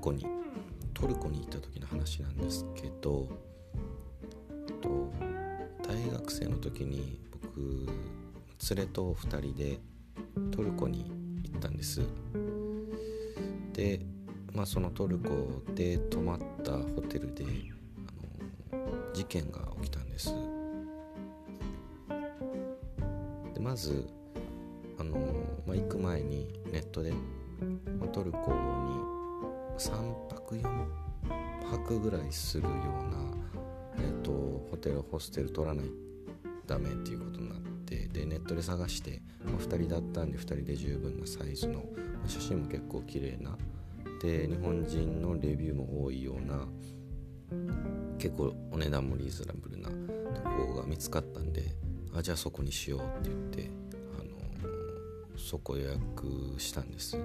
コにトルコに行った時の話なんですけどと大学生の時に僕連れと2人でトルコに行ったんです。で、まあ、そのトルコで泊まったホテルであの事件が起きたんです。でまずあの、まあ、行く前にネットで、トルコに3泊4泊ぐらいするような、えーと、ホテルホステル取らないダメっていうことになってでネットで探して、まあ、2人だったんで2人で十分なサイズの、まあ、写真も結構綺麗なで日本人のレビューも多いような結構お値段もリーズナブルなとこが見つかったんであじゃあそこにしようって言ってあのそこ予約したんです。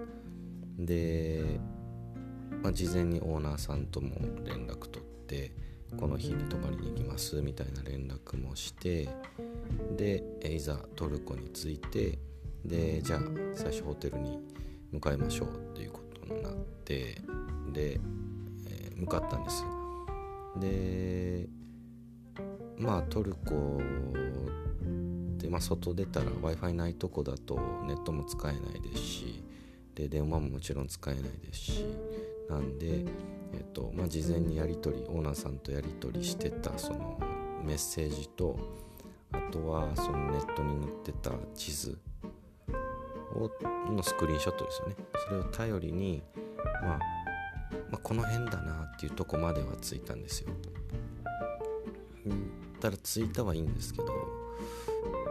でまあ、事前にオーナーさんとも連絡取ってこの日に泊まりに行きますみたいな連絡もしてでいざトルコに着いてでじゃあ最初ホテルに向かいましょうっていうことになってで、えー、向かったんです。でまあトルコで、まあ、外出たら w i f i ないとこだとネットも使えないですしで電話ももちろん使えないですしなんで、えっとまあ、事前にやり取りオーナーさんとやり取りしてたそのメッセージとあとはそのネットに載ってた地図をのスクリーンショットですよね。それを頼りに、まあ、まあ、この辺だなっていうとこまでは着いたんですよ。ただ着いたはいいんですけど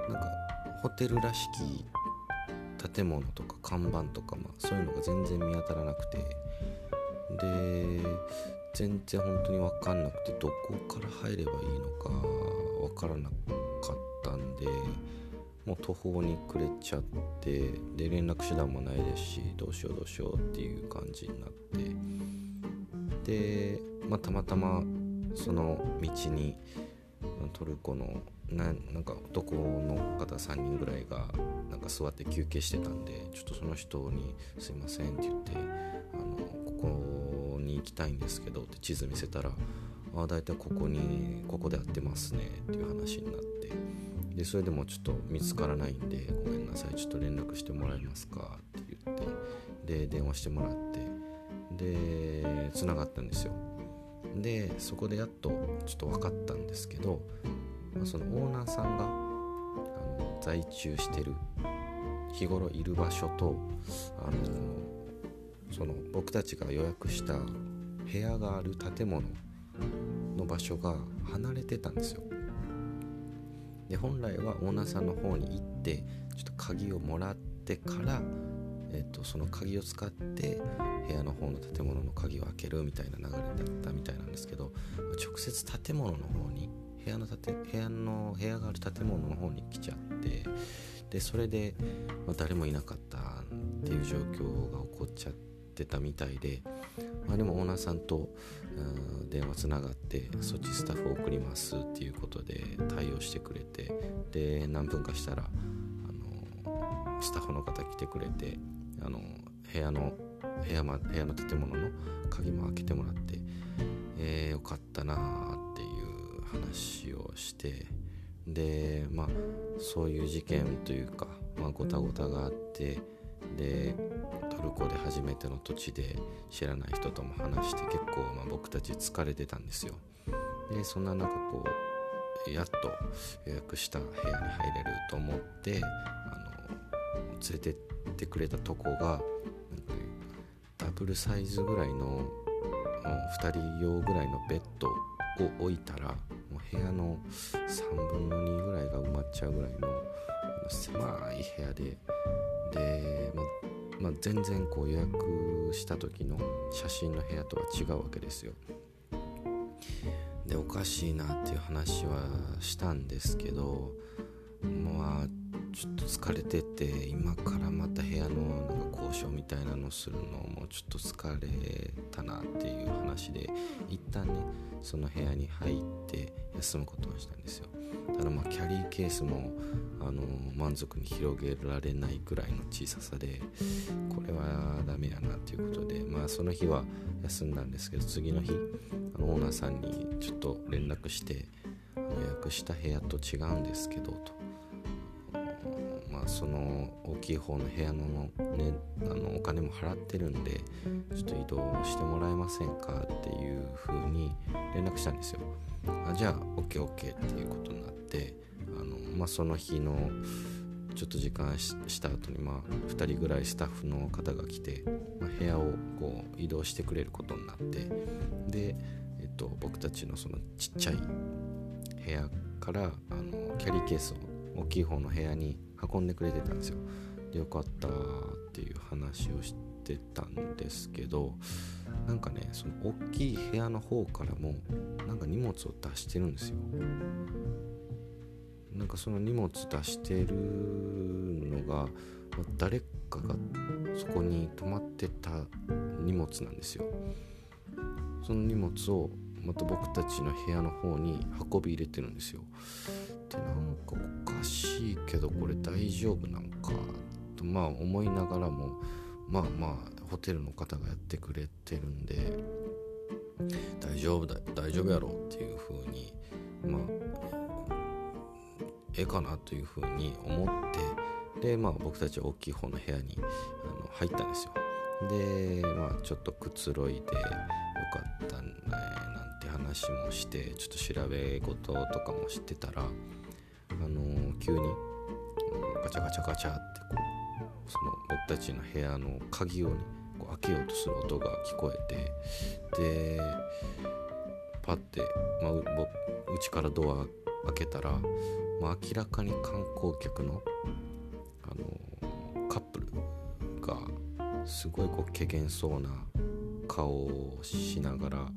なんかホテルらしき建物とか看板とか、まあ、そういうのが全然見当たらなくて。で全然本当に分かんなくてどこから入ればいいのか分からなかったんでもう途方に暮れちゃってで連絡手段もないですしどうしようどうしようっていう感じになってで、まあ、たまたまその道にトルコのななんか男の方3人ぐらいがなんか座って休憩してたんでちょっとその人に「すいません」って言ってあのここに行きたいんですけどって地図見せたら「ああ大体ここにここで会ってますね」っていう話になって。でそれでもちょっと見つからないんで「ごめんなさいちょっと連絡してもらえますか」って言ってで電話してもらってでつながったんですよ。でそこでやっとちょっと分かったんですけど、まあ、そのオーナーさんがあの在中してる日頃いる場所とあのその僕たちが予約した部屋がある建物の場所が離れてたんですよ。で本来はオーナーさんの方に行ってちょっと鍵をもらってから、えーと、その鍵を使って部屋の方の建物の鍵を開けるみたいな流れだったみたいなんですけど直接建物の方に部屋の建部屋の部屋がある建物の方に来ちゃってでそれで、まあ、誰もいなかったっていう状況が起こっちゃってたみたいで、まあ、でもオーナーさんと電話つながってそっちスタッフ送りますっていうことで対応してくれてで何分かしたらあのスタッフの方来てくれてあの部屋の部屋,、ま、部屋の建物の鍵も開けてもらって、えー、よかったなっていう話をしてでまあそういう事件というか、まあ、ごたごたがあってでトルコで初めての土地で知らない人とも話して結構、ま、僕たち疲れてたんですよ。でそんな中こうやっと予約した部屋に入れると思ってあの連れてってくれたとこがなんかダブルサイズぐらいの2人用ぐらいのベッドを置いたらもう部屋の3分の2ぐらいが埋まっちゃうぐらいの狭い部屋でで、まあまあ、全然こう予約した時の写真の部屋とは違うわけですよ。でおかしいなっていう話はしたんですけどまあちょっと疲れてて今からまた部屋のなんか交渉みたいなのするのもちょっと疲れたなっていう話で一旦ねその部屋に入って休むことにしたんですよ。ただまあキャリーケースもあの満足に広げられないくらいの小ささでこれはダメやなということでまあその日は休んだんですけど次の日あのオーナーさんにちょっと連絡して予約した部屋と違うんですけどと。その大きい方の部屋の,、ね、あのお金も払ってるんでちょっと移動してもらえませんかっていう風に連絡したんですよ。あじゃあ OKOK っていうことになってあの、まあ、その日のちょっと時間した後にまあ2人ぐらいスタッフの方が来て、まあ、部屋をこう移動してくれることになってで、えっと、僕たちのそのちっちゃい部屋からあのキャリーケースを大きい方の部屋に運ん。でくれてたんですよ。でよかったっていう話をしてたんですけどなんかねその大きい部屋の方からもなんか荷物を出してるんですよ。なんかその荷物出してるのが誰かがそこに泊まってた荷物なんですよ。その荷物をまた僕たちの部屋の方に運び入れてるんですよ。でなんかおかしいけどこれ大丈夫なんかとまあ思いながらもまあまあホテルの方がやってくれてるんで大丈夫だ大丈夫やろうっていう風にまあええかなという風に思ってでまあ僕たち大きい方の部屋にあの入ったんですよ。でまあちょっとくつろいでかったねなんて話もしてちょっと調べ事とかもしてたらあのー、急にガチャガチャガチャってこうその僕たちの部屋の鍵を、ね、こう開けようとする音が聞こえてでパッて、まあ、うちからドア開けたら、まあ、明らかに観光客の、あのー、カップルがすごいこう怪げそうな顔をしながらなん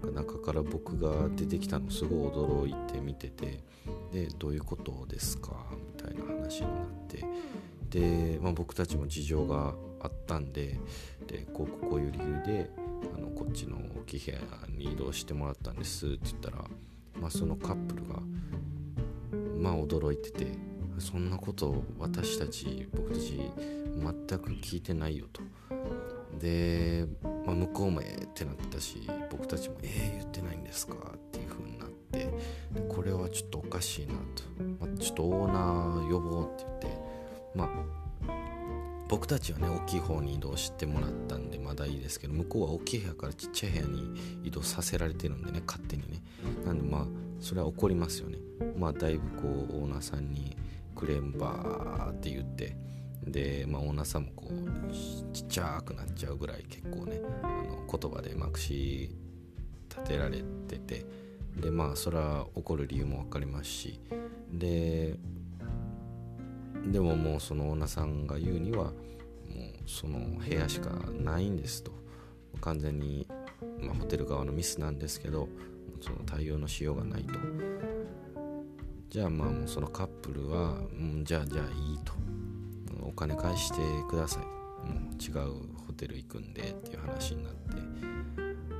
か中から僕が出てきたのすごい驚いて見ててでどういうことですか？みたいな話になって。で、まあ、僕たちも事情があったんででこうこういう理由であのこっちの大きい部屋に移動してもらったんですって言ったら、まあ、そのカップルがまあ驚いててそんなこと私たち僕たち全く聞いてないよと。で、まあ、向こうもええってなったし僕たちもええ言ってないんですかっていう風になってこれはちょっとおかしいなと、まあ、ちょっとオーナー呼ぼうって言ってまあ僕たちはね大きい方に移動してもらったんでまだいいですけど向こうは大きい部屋からちっちゃい部屋に移動させられてるんでね勝手にね。なんでまあそれは怒りますよね。まあだいぶこうオーナーさんにクレームバーって言ってで、まあ、オーナーさんもこうちっちゃくなっちゃうぐらい結構ねあの言葉でまくし立てられててでまあそれは怒る理由も分かりますしででももうそのオーナーさんが言うにはもうその部屋しかないんですと。完全に、まあ、ホテル側のミスなんですけどその対応のしようがないと。じゃあまあもうそのカップルは、ん、じゃあじゃあいいと。金返してください。もう違うホテル行くんでっていう話になって。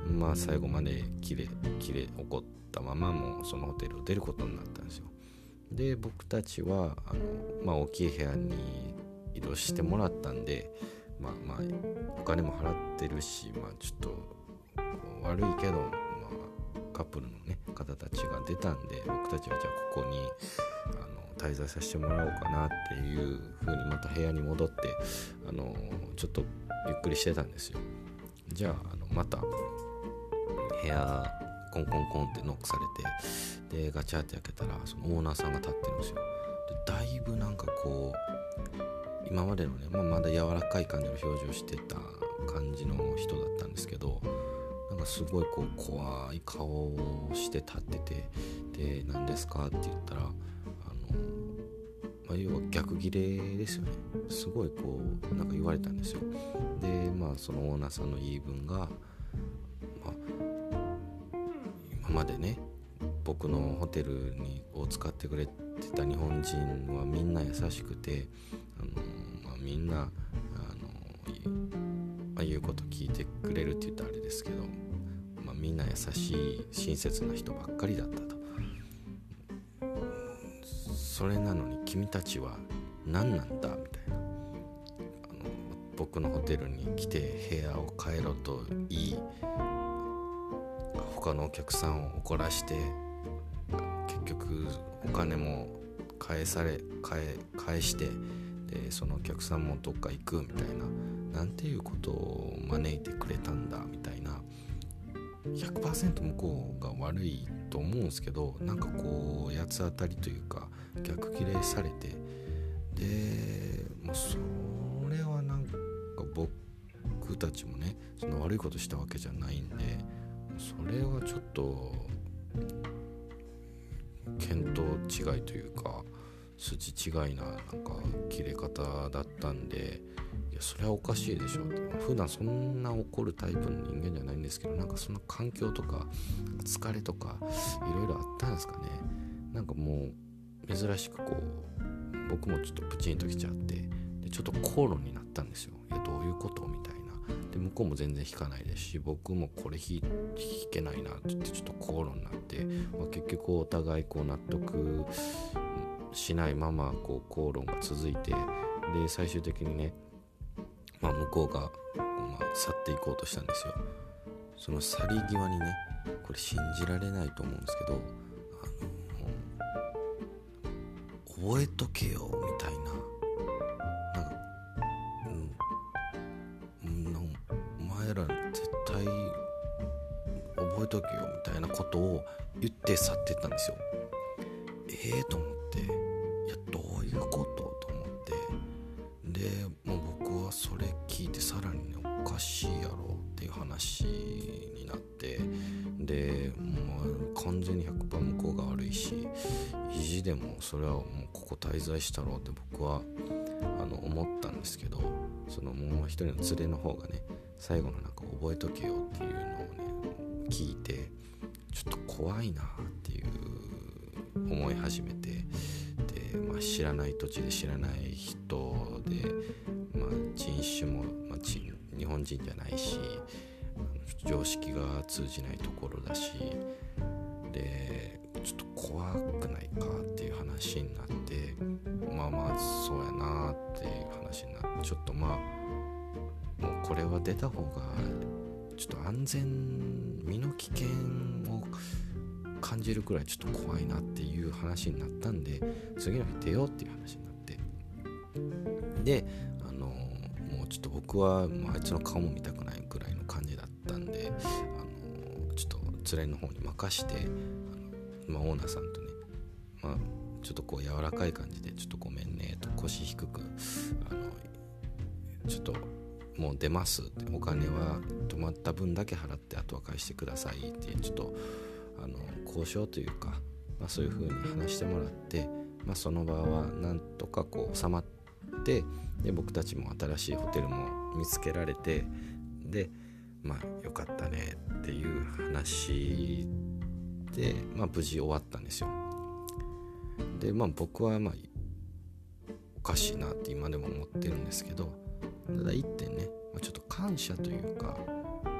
まあ最後までキレキレ怒ったままもうそのホテルを出ることになったんですよ。で僕たちはあの、まあ、大きい部屋に移動してもらったんでまあまあお金も払ってるしまあちょっと悪いけど、まあ、カップルのね方たちが出たんで僕たちはじゃあここにあの滞在させてもらおうかなっていう風にまた部屋に戻ってあのちょっとゆっくりしてたんですよ。じゃああのまた部屋コンコンコンってノックされてでガチャって開けたらそのオーナーさんが立ってるんですよ。でだいぶなんかこう今までのね、まあ、まだ柔らかい感じの表情してた感じの人だったんですけどなんかすごいこう怖い顔をして立っててで何ですかって言ったらまあ、要は逆ギレですよね。すごいこうなんか言われたんですよ。でまあそのオーナーさんの言い分が、まあ、今までね僕のホテルにを使ってくれてた日本人はみんな優しくて、あのまあ、みんなあのあ言うこと聞いてくれるって言ったらあれですけど、まあ、みんな優しい親切な人ばっかりだったと。それなのに君たちは何なんだみたいなあの僕のホテルに来て部屋を変えろと言い他のお客さんを怒らして結局お金も返され返してでそのお客さんもどっか行くみたいななんていうことを招いてくれたんだみたいな100%向こうが悪いと思うんですけどなんかこう八つ当たりというか逆ギレされて。でもうそれはなんか僕たちもねその悪いことしたわけじゃないんでそれはちょっと見当違いというか筋違いななんか切れ方だったんでいやそれはおかしいでしょって。普段そんな怒るタイプの人間じゃないんですけどなんかその環境とか疲れとかいろいろあったんですかね。なんかもう珍しくこう僕もちょっとプチンときちゃってでちょっと口論になったんですよ。いやどういうことみたいな。で向こうも全然弾かないですし僕もこれ弾けないなって言ってちょっと口論になって、まあ、結局お互いこう納得しないままこう口論が続いてで最終的にね、まあ、向こうが、まあ、去っていこうとしたんですよ。その去り際にねこれ信じられないと思うんですけどあの覚えとけよみたいな。なんかうんなお前ら絶対覚えとけよみたいなことを言って去ってったんですよ。ええー、と思っていやどういうことと思って。でもう僕はそれ聞いてさらに、ね、おかしいやろっていう話になって。でもう完全に100%向こうが悪いし意地でもそれはもうここ滞在したろうって僕はあの思ったんですけどそのもう一人の連れの方がね最後のなんか覚えとけよっていうのをね聞いてちょっと怖いな思い始めてで、まあ、知らない土地で知らない人で、まあ、人種も、まあ、日本人じゃないし常識が通じないところだしでちょっと怖くないかっていう話になってまあまあそうやなっていう話になってちょっとまあもうこれは出た方がちょっと安全身の危険を感じるくらいちょっと怖いなっていう話になったんで次の日出ようっていう話になって。であのもうちょっと僕はもうあいつの顔も見たくないくらいの感じだったんであのちょっと連れの方に任してあの、まあ、オーナーさんとね、まあ、ちょっとこう柔らかい感じでちょっとごめんねと腰低くあのちょっともう出ますってお金は泊まった分だけ払ってあとは返してくださいってちょっと交渉というか、まあ、そういう風に話してもらって、まあ、その場はなんとかこう収まってで僕たちも新しいホテルも見つけられてでまあよかったねっていう話で、まあ、無事終わったんですよ。でまあ僕はまあおかしいなって今でも思ってるんですけどただ一点ね、まあ、ちょっと感謝というか、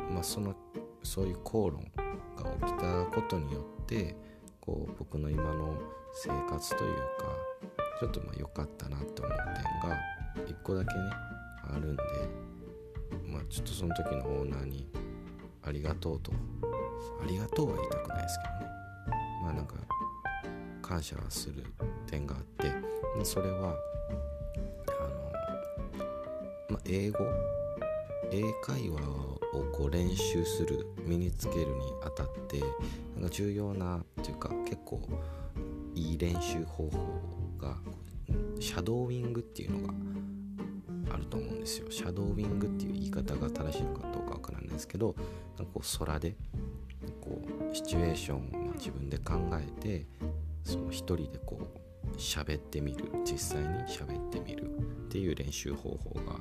まあ、そのそういう口論が起きたことによってこう僕の今の生活というかちょっとまあ良かったなって思う点が1個だけねあるんで、まあ、ちょっとその時のオーナーにありがとうとありがとうは言いたくないですけどね。まあなんか感謝する点があってそれはまあ、英語英会話をこう練習する身につけるにあたってなんか重要なっていうか結構いい練習方法がシャドーイングっていうのがあると思うんですよ。シャドーイングっていう言い方が正しいのかどうかわからないですけどなんかこう空でこうシチュエーションを自分で考えてその一人でこう喋ってみる実際に喋ってみるっていう練習方法が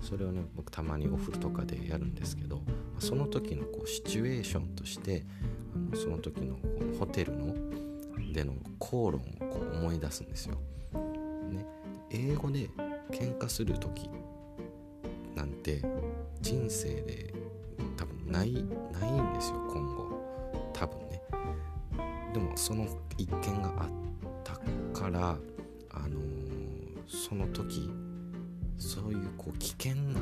それをね僕たまにお風呂とかでやるんですけどその時のこうシチュエーションとしてあのその時のホテルのでの口論をこう思い出すんですよ。ね、英語で喧嘩する時なんて人生で多分ないないんですよ今後。多分ね。でもその一件があったからあのー、その時そういうこう危険な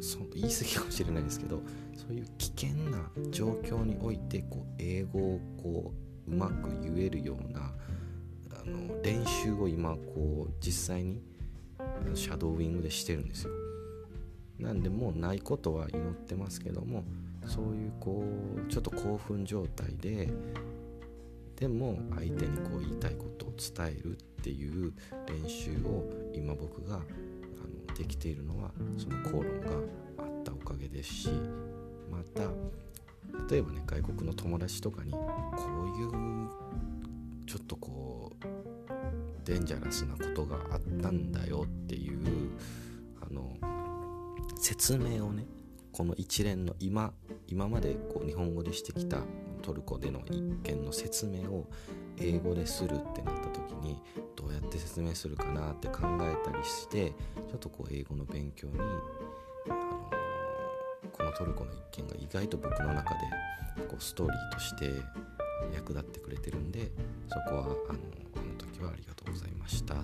そ言い過ぎかもしれないですけどそういう危険な状況においてこう英語をこううまく言えるようなあの練習を今こう実際にシャドーウィングでしてるんですよ。なんでもうないことは祈ってますけどもそういうこうちょっと興奮状態ででも相手にこう言いたいことを伝えるっていう練習を今僕があのできているのはその口論があったおかげですしまた例えばね外国の友達とかにこういうちょっとこうデンジャラスなことがあったんだよっていうあの説明をねこの一連の今今までこう日本語でしてきたトルコでの一件の説明を英語でするってなった時にどうやって説明するかなって考えたりしてちょっとこう英語の勉強に、あのこのトルコの一件が意外と僕の中でこうストーリーとして役立ってくれてるんでそこはあのあの時はありがとうございました。